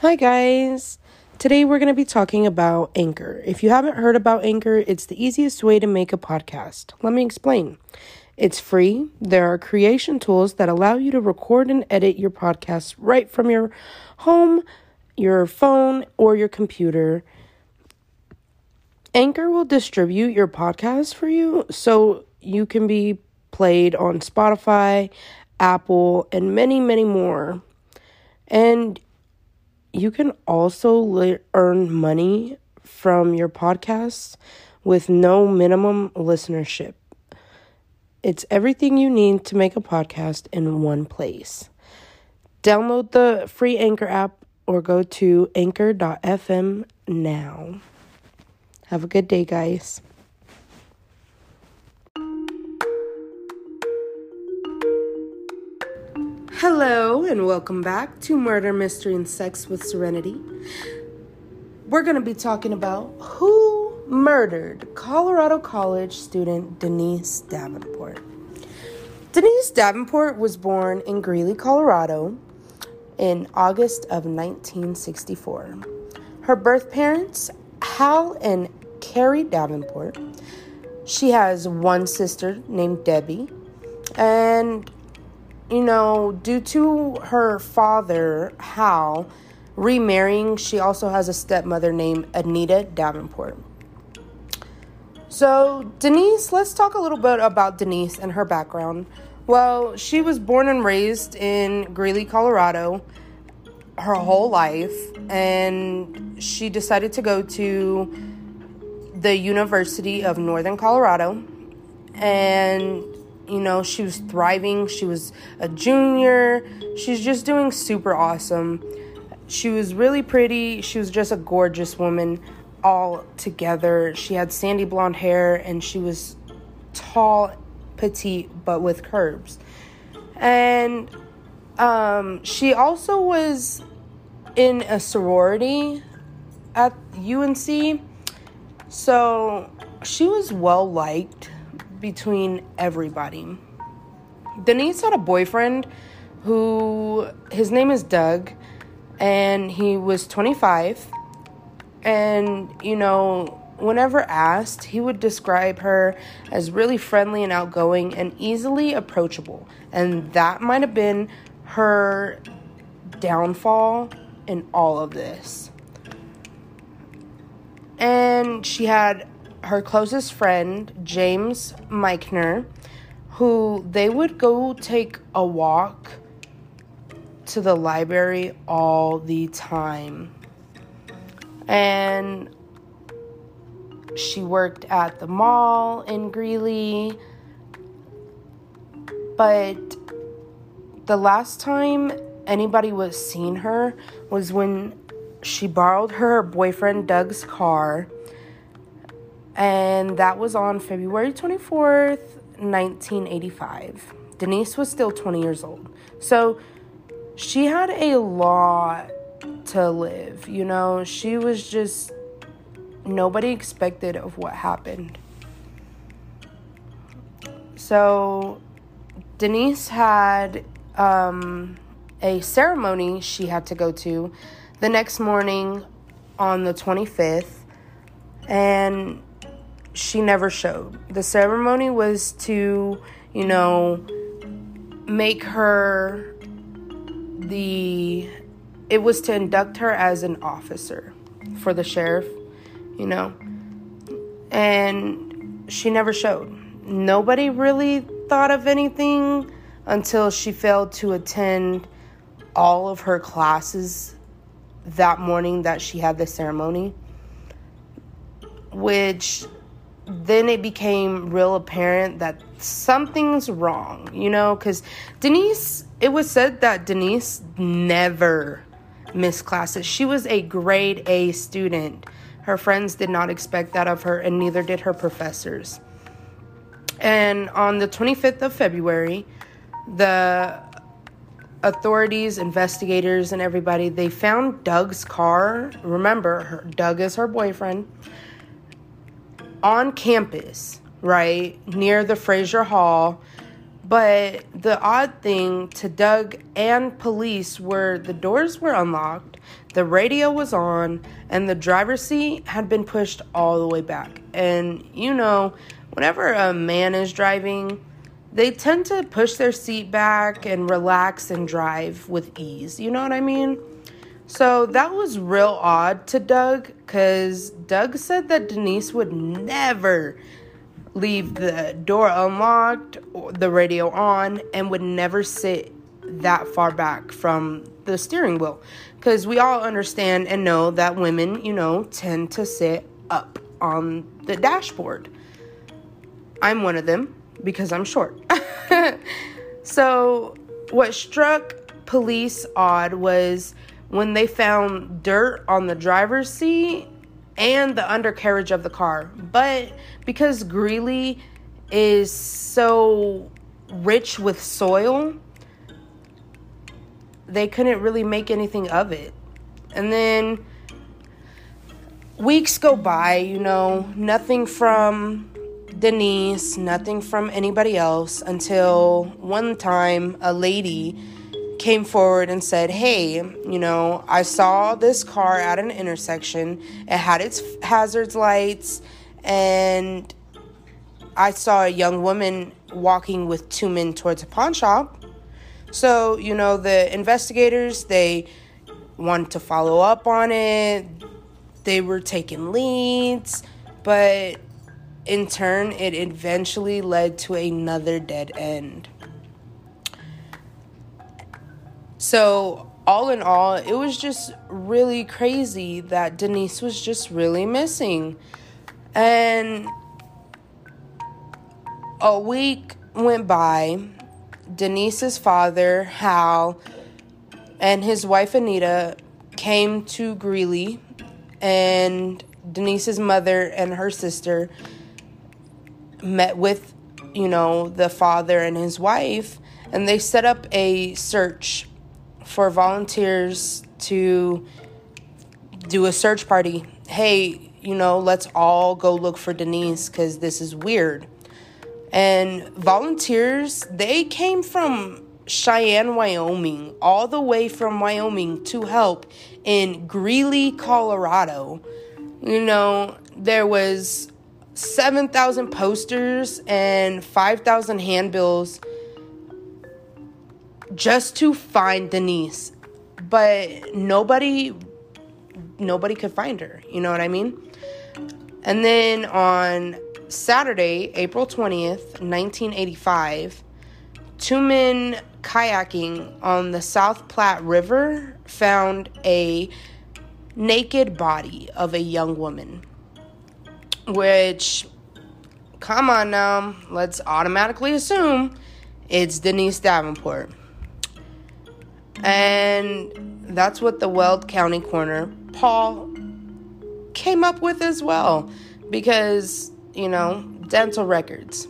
Hi, guys. Today we're going to be talking about Anchor. If you haven't heard about Anchor, it's the easiest way to make a podcast. Let me explain. It's free. There are creation tools that allow you to record and edit your podcast right from your home, your phone, or your computer. Anchor will distribute your podcast for you so you can be played on Spotify, Apple, and many, many more. And you can also le- earn money from your podcast with no minimum listenership. It's everything you need to make a podcast in one place. Download the free Anchor app or go to anchor.fm now. Have a good day, guys. Hello, and welcome back to Murder, Mystery, and Sex with Serenity. We're going to be talking about who murdered Colorado College student Denise Davenport. Denise Davenport was born in Greeley, Colorado in August of 1964. Her birth parents, Hal and Carrie Davenport. She has one sister named Debbie, and you know, due to her father, Hal, remarrying, she also has a stepmother named Anita Davenport. So, Denise, let's talk a little bit about Denise and her background. Well, she was born and raised in Greeley, Colorado her whole life, and she decided to go to the University of Northern Colorado and you know, she was thriving. She was a junior. She's just doing super awesome. She was really pretty. She was just a gorgeous woman all together. She had sandy blonde hair and she was tall, petite, but with curves. And um, she also was in a sorority at UNC. So she was well liked between everybody. Denise had a boyfriend who his name is Doug and he was 25 and you know whenever asked he would describe her as really friendly and outgoing and easily approachable. And that might have been her downfall in all of this. And she had her closest friend, James Meichner, who they would go take a walk to the library all the time. And she worked at the mall in Greeley. But the last time anybody was seen her was when she borrowed her boyfriend Doug's car and that was on February 24th, 1985. Denise was still 20 years old. So she had a lot to live, you know, she was just nobody expected of what happened. So Denise had um, a ceremony she had to go to the next morning on the 25th and she never showed. The ceremony was to, you know, make her the it was to induct her as an officer for the sheriff, you know. And she never showed. Nobody really thought of anything until she failed to attend all of her classes that morning that she had the ceremony, which then it became real apparent that something's wrong, you know, because Denise, it was said that Denise never missed classes. She was a grade A student. Her friends did not expect that of her, and neither did her professors. And on the 25th of February, the authorities, investigators, and everybody, they found Doug's car. Remember, her, Doug is her boyfriend on campus, right near the Frasier Hall, But the odd thing to Doug and police were the doors were unlocked, the radio was on, and the driver's seat had been pushed all the way back. And you know, whenever a man is driving, they tend to push their seat back and relax and drive with ease. You know what I mean? So that was real odd to Doug because Doug said that Denise would never leave the door unlocked the radio on and would never sit that far back from the steering wheel because we all understand and know that women, you know, tend to sit up on the dashboard. I'm one of them because I'm short. so, what struck police odd was when they found dirt on the driver's seat and the undercarriage of the car. But because Greeley is so rich with soil, they couldn't really make anything of it. And then weeks go by, you know, nothing from Denise, nothing from anybody else until one time a lady came forward and said, Hey, you know, I saw this car at an intersection. It had its hazards lights, and I saw a young woman walking with two men towards a pawn shop. So, you know, the investigators, they wanted to follow up on it. They were taking leads, but in turn, it eventually led to another dead end. So, all in all, it was just really crazy that Denise was just really missing. And a week went by. Denise's father, Hal, and his wife Anita came to Greeley, and Denise's mother and her sister met with, you know, the father and his wife, and they set up a search for volunteers to do a search party. Hey, you know, let's all go look for Denise because this is weird. And volunteers, they came from Cheyenne, Wyoming, all the way from Wyoming to help in Greeley, Colorado. You know, there was 7,000 posters and 5,000 handbills just to find Denise. But nobody nobody could find her, you know what I mean? And then on Saturday, April 20th, 1985, two men kayaking on the South Platte River found a naked body of a young woman. Which, come on now, let's automatically assume it's Denise Davenport. And that's what the Weld County coroner, Paul, came up with as well. Because, you know, dental records.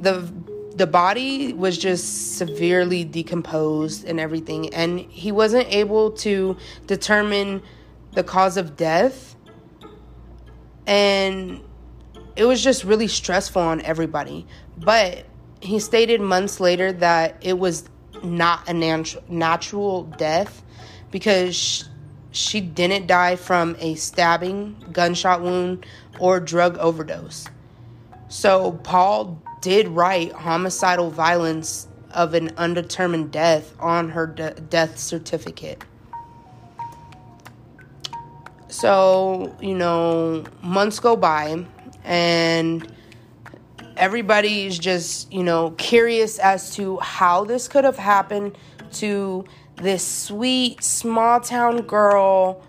The the body was just severely decomposed and everything and he wasn't able to determine the cause of death and it was just really stressful on everybody but he stated months later that it was not a natu- natural death because she didn't die from a stabbing, gunshot wound, or drug overdose. So Paul did write homicidal violence of an undetermined death on her de- death certificate. So, you know, months go by and everybody's just, you know, curious as to how this could have happened to this sweet small town girl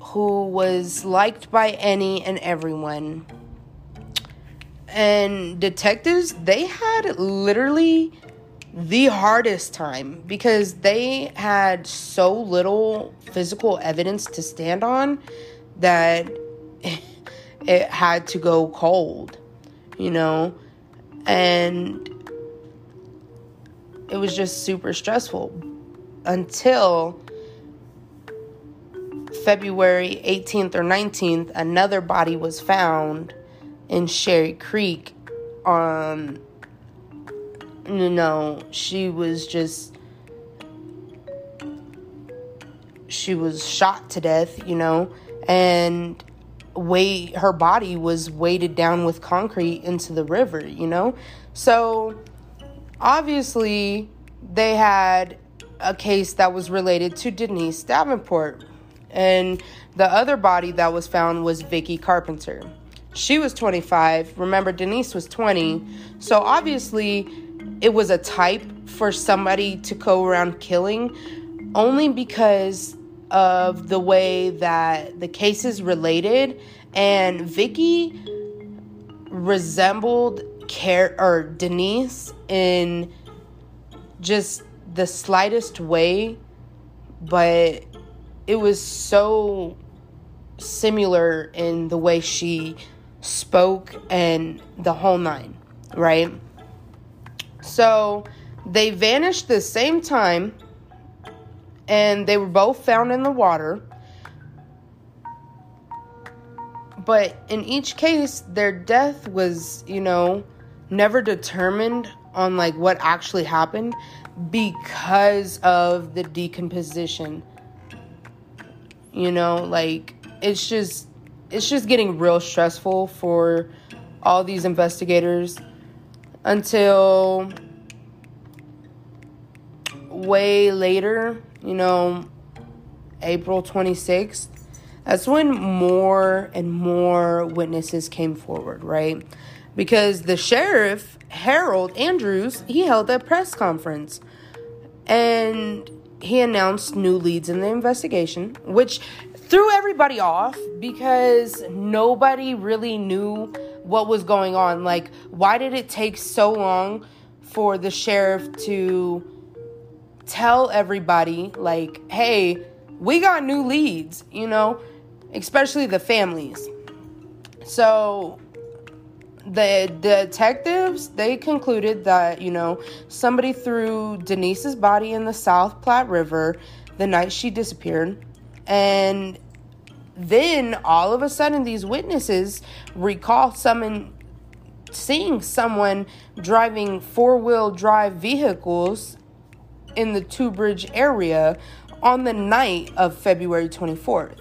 who was liked by any and everyone. And detectives, they had literally the hardest time because they had so little physical evidence to stand on that it had to go cold you know, and it was just super stressful until February 18th or 19th, another body was found in Cherry Creek. On you know, she was just she was shot to death, you know, and weight her body was weighted down with concrete into the river, you know? So obviously they had a case that was related to Denise Davenport. And the other body that was found was Vicky Carpenter. She was 25. Remember, Denise was 20. So obviously, it was a type for somebody to go around killing only because of the way that the cases related and Vicky resembled Care or Denise in just the slightest way, but it was so similar in the way she spoke and the whole nine, right? So they vanished the same time and they were both found in the water. But in each case, their death was, you know, never determined on like what actually happened because of the decomposition. You know, like it's just it's just getting real stressful for all these investigators until way later, you know, April 26th. That's when more and more witnesses came forward, right? Because the sheriff, Harold Andrews, he held a press conference and he announced new leads in the investigation, which threw everybody off because nobody really knew what was going on. Like, why did it take so long for the sheriff to tell everybody, like, hey, we got new leads, you know, especially the families. So, the detectives they concluded that you know somebody threw Denise's body in the South Platte River the night she disappeared and then all of a sudden, these witnesses recall someone seeing someone driving four wheel drive vehicles in the Two Bridge area on the night of February 24th.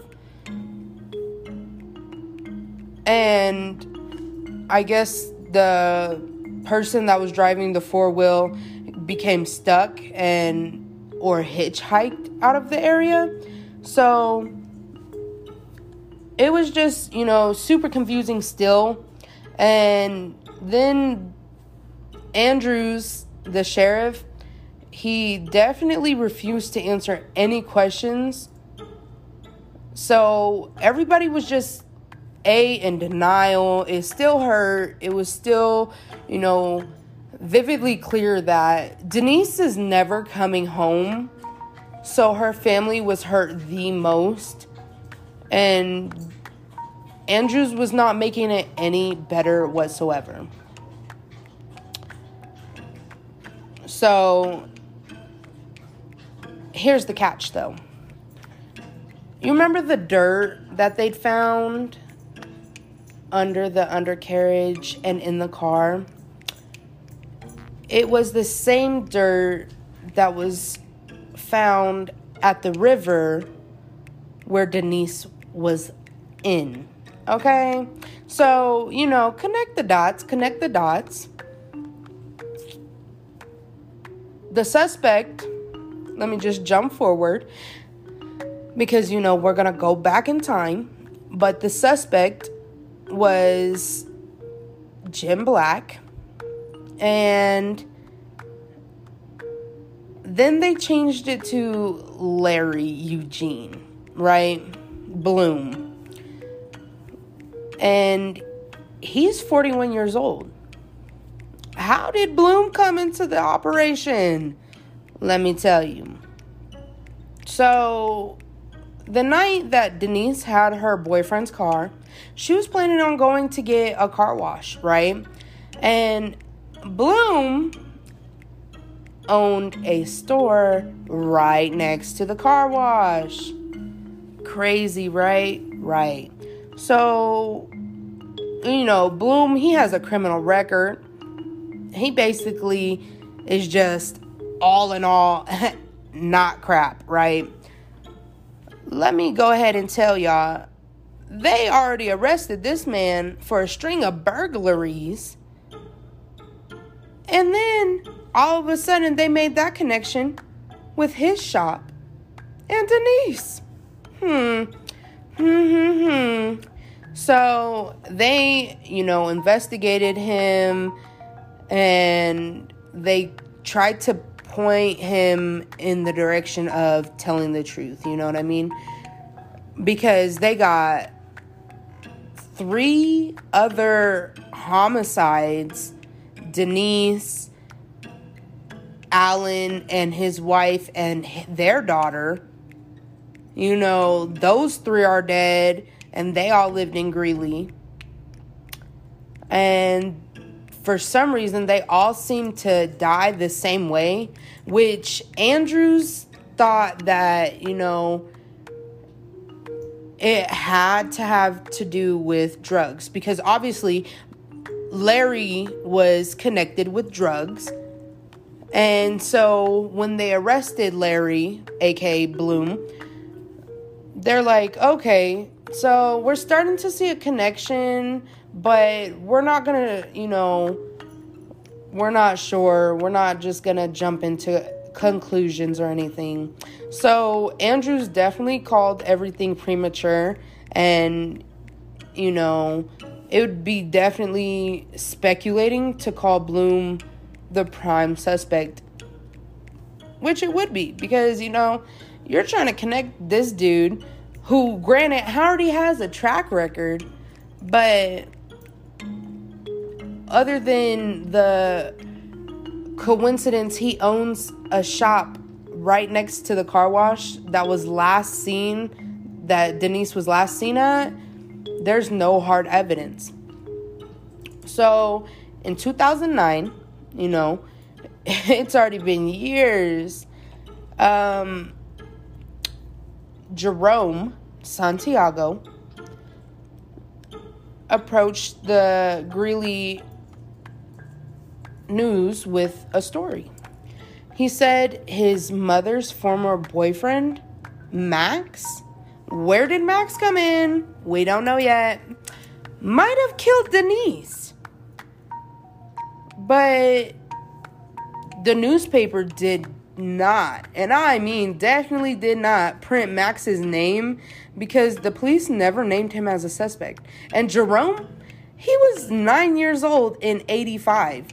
And I guess the person that was driving the four wheel became stuck and or hitchhiked out of the area. So it was just, you know, super confusing still. And then Andrews, the sheriff, he definitely refused to answer any questions. So everybody was just a in denial. It still hurt. It was still, you know, vividly clear that Denise is never coming home so her family was hurt the most. And Andrews was not making it any better whatsoever. So here's the catch though. You remember the dirt that they'd found under the undercarriage and in the car? It was the same dirt that was found at the river where Denise was in. Okay? So, you know, connect the dots, connect the dots. The suspect, let me just jump forward because, you know, we're to go back in time. But the suspect was Jim Black. And then they changed it to Larry Eugene, right? Bloom. And he's 41 years old. How did Bloom come into the operation? Let me tell you. So, the night that Denise had her boyfriend's car, she was planning on going to get a car wash, right? And Bloom owned a store right next to the car wash. Crazy, right? Right. So, you know, Bloom, he has a criminal record. He basically is just all in all not crap, right? Let me go ahead and tell y'all they already arrested this man for a string of burglaries. And then all of a sudden they made that connection with his shop and Denise. Hmm. Hmm, hmm, hmm. So they, you know, investigated him and they tried to point him in the direction of telling the truth. You know what I mean? Because they got three other homicides Denise, Alan, and his wife, and their daughter. You know, those three are dead, and they all lived in Greeley. And for some reason, they all seem to die the same way, which Andrews thought that, you know, it had to have to do with drugs because obviously Larry was connected with drugs. And so when they arrested Larry, aka Bloom, they're like, okay, so we're starting to see a connection but we're not gonna, you know, we're not sure. We're not just gonna jump into conclusions or anything. So Andrews definitely called everything premature, and you know, it would be definitely speculating to call Bloom the prime suspect, which it would be because you know, you're trying to connect this dude who, granted, already has a track record, but other than the coincidence he owns a shop right next to the car wash that was last seen that Denise was last seen at, there's no hard evidence. So in 2009, you know, it's already been years. Um, Jerome Santiago approached the Greeley news with a story. He said his mother's former boyfriend, Max, where did Max come in? We don't know yet. Might have killed Denise. But the newspaper did not, and I mean definitely did not print Max's name because the police never named him as a suspect. And Jerome, he was nine years old in 85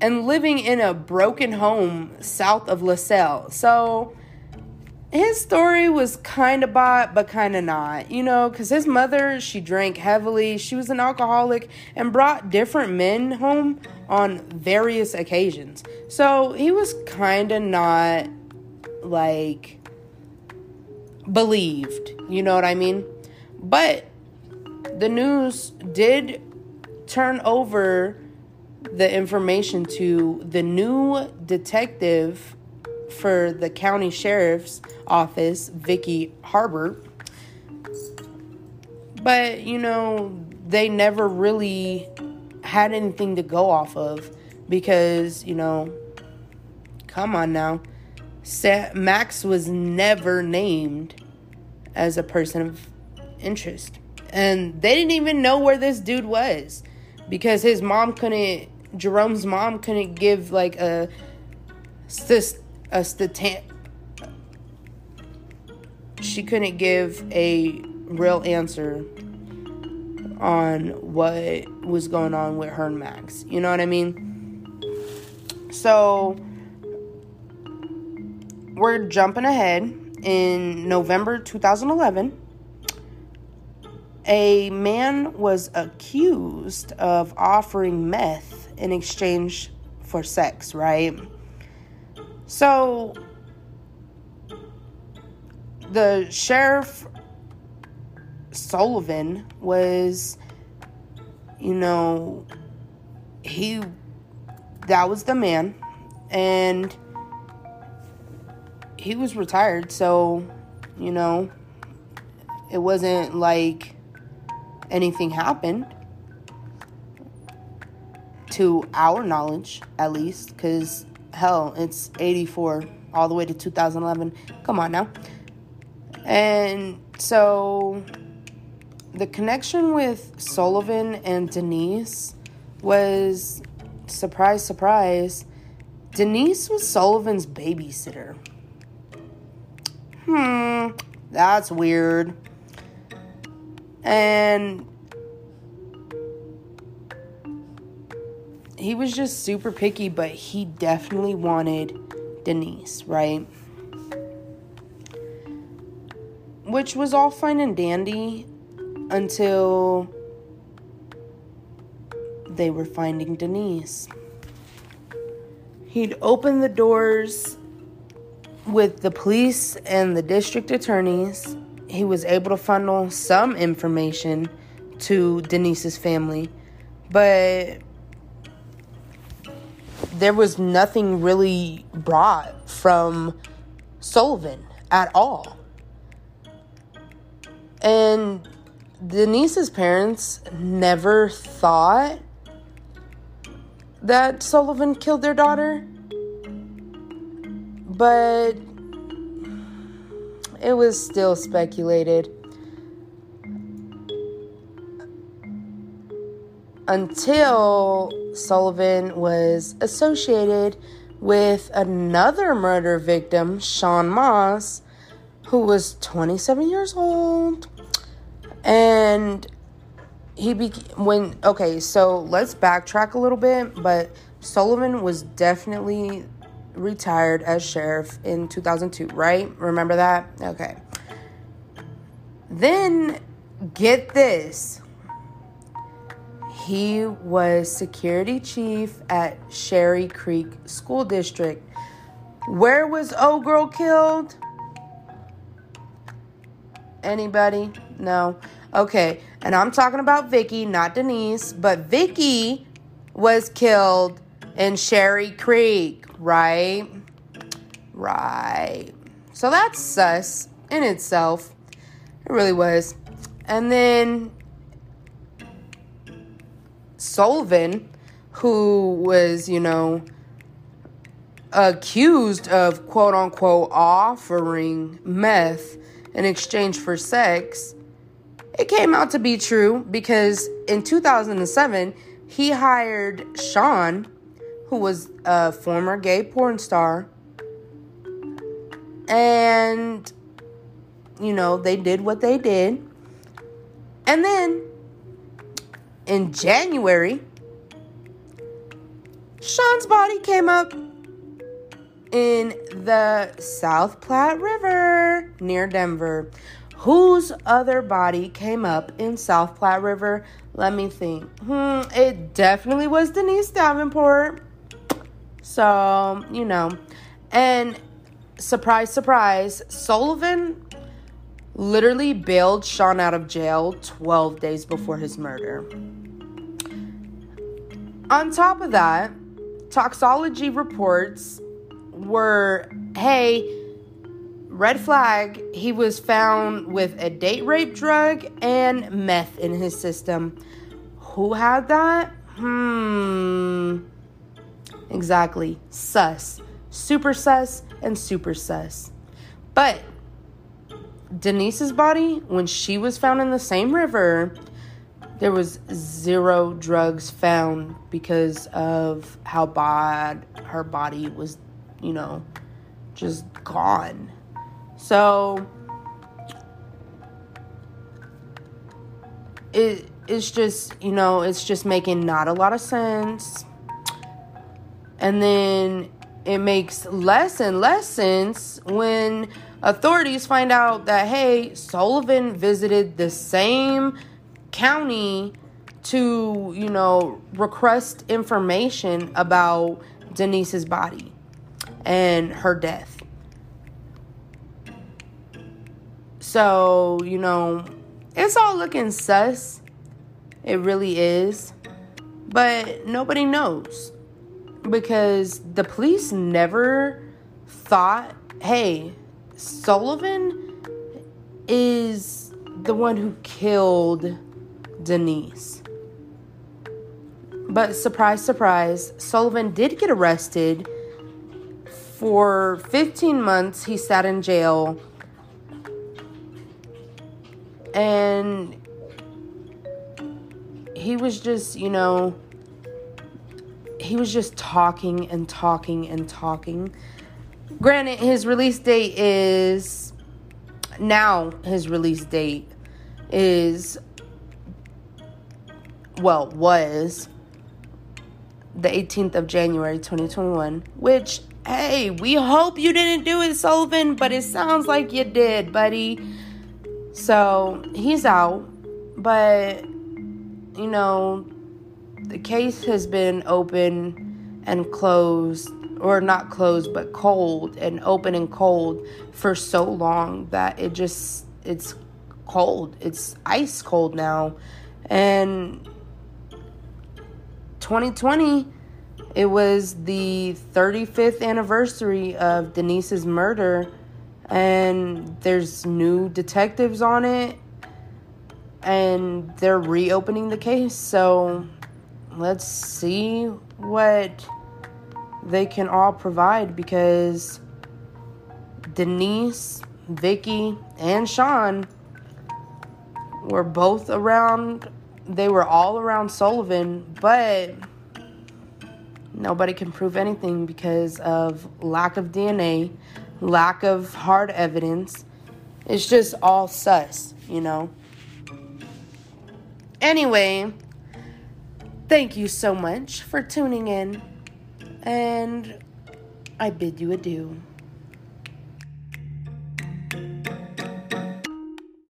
and living in a broken home south of LaSalle. So his story was kind of bought, but kind of not, you know, because his mother, she drank heavily. She was an alcoholic and brought different men home on various occasions. So he was kind of not like believed, you know what I mean? But the news did turn over the information to the new detective for the county sheriff's office, Vicky Harbor. But, you know, they never really had anything to go off of because, you know, come on now. Max was never named as a person of interest. And they didn't even know where this dude was because his mom couldn't Jerome's mom couldn't give like a a stat she couldn't give a real answer on what was going on with her and Max. You know what I mean? So we're jumping ahead in November 2011 a man was accused of offering meth in exchange for sex, right? So the sheriff Sullivan was, you know, he, that was the man, and he was retired, so, you know, it wasn't like anything happened to our knowledge at least because hell, it's 84 all the way to 2011. Come on now. And so the connection with Sullivan and Denise was surprise, surprise. Denise was Sullivan's babysitter. Hmm, that's weird. And he was just super picky, but he definitely wanted Denise, right? Which was all fine and dandy until they were finding Denise. He'd open the doors with the police and the district attorneys. He was able to funnel some information to Denise's family, but there was nothing really brought from Sullivan at all. And Denise's parents never thought that Sullivan killed their daughter, but it was still speculated. Until Sullivan was associated with another murder victim, Sean Moss, who was 27 years old and he be when okay, so let's backtrack a little bit, but Sullivan was definitely retired as sheriff in 2002, right? Remember that? Okay. Then get this. He was security chief at Cherry Creek School District. Where was O Girl killed? Anybody? No. Okay, and I'm talking about Vicky, not Denise, but Vicky was killed in Cherry Creek, right? Right. So that's sus in itself. It really was. And then Sullivan, who was, you know, accused of quote unquote offering meth in exchange for sex, it came out to be true because in 2007, he hired Sean, who was a former gay porn star, and, you know, they did what they did. And then in January, Sean's body came up in the South Platte River near Denver. Whose other body came up in South Platte River? Let me think. Hmm, it definitely was Denise Davenport. So, you know. And surprise, surprise, Sullivan literally bailed Sean out of jail 12 days before his murder. On top of that, toxology reports were hey, red flag, he was found with a date rape drug and meth in his system. Who had that? Hmm. Exactly. Sus. Super sus and super sus. But Denise's body, when she was found in the same river, there was zero drugs found because of how bad her body was, you know, just gone. So it it's just, you know, it's just making not a lot of sense. And then it makes less and less sense when authorities find out that hey, Sullivan visited the same county to, you know, request information about Denise's body and her death. So, you know, it's all looking sus. It really is. But nobody knows. Because the police never thought, hey, Sullivan is the one who killed Denise. But surprise, surprise, Sullivan did get arrested For 15 months, he sat in jail. And he was just, you know, he was just talking and talking and talking. Granted, his release date is now, his release date is, well, was the 18th of January 2021, which, hey, we hope you didn't do it, Sullivan, but it sounds like you did, buddy. So he's out, but you know, the case has been open and closed, or not closed, but cold and open and cold for so long that it just, it's cold. It's ice cold now. And 2020, it was the 35th anniversary of Denise's murder, and there's new detectives on it, and they're reopening the case. So let's see what they can all provide because Denise, Vicky, and Sean were both around they were all around Sullivan, but nobody can prove anything because of lack of DNA, lack of hard evidence. It's just all sus, you know. Anyway, thank you so much for tuning in, and I bid you adieu.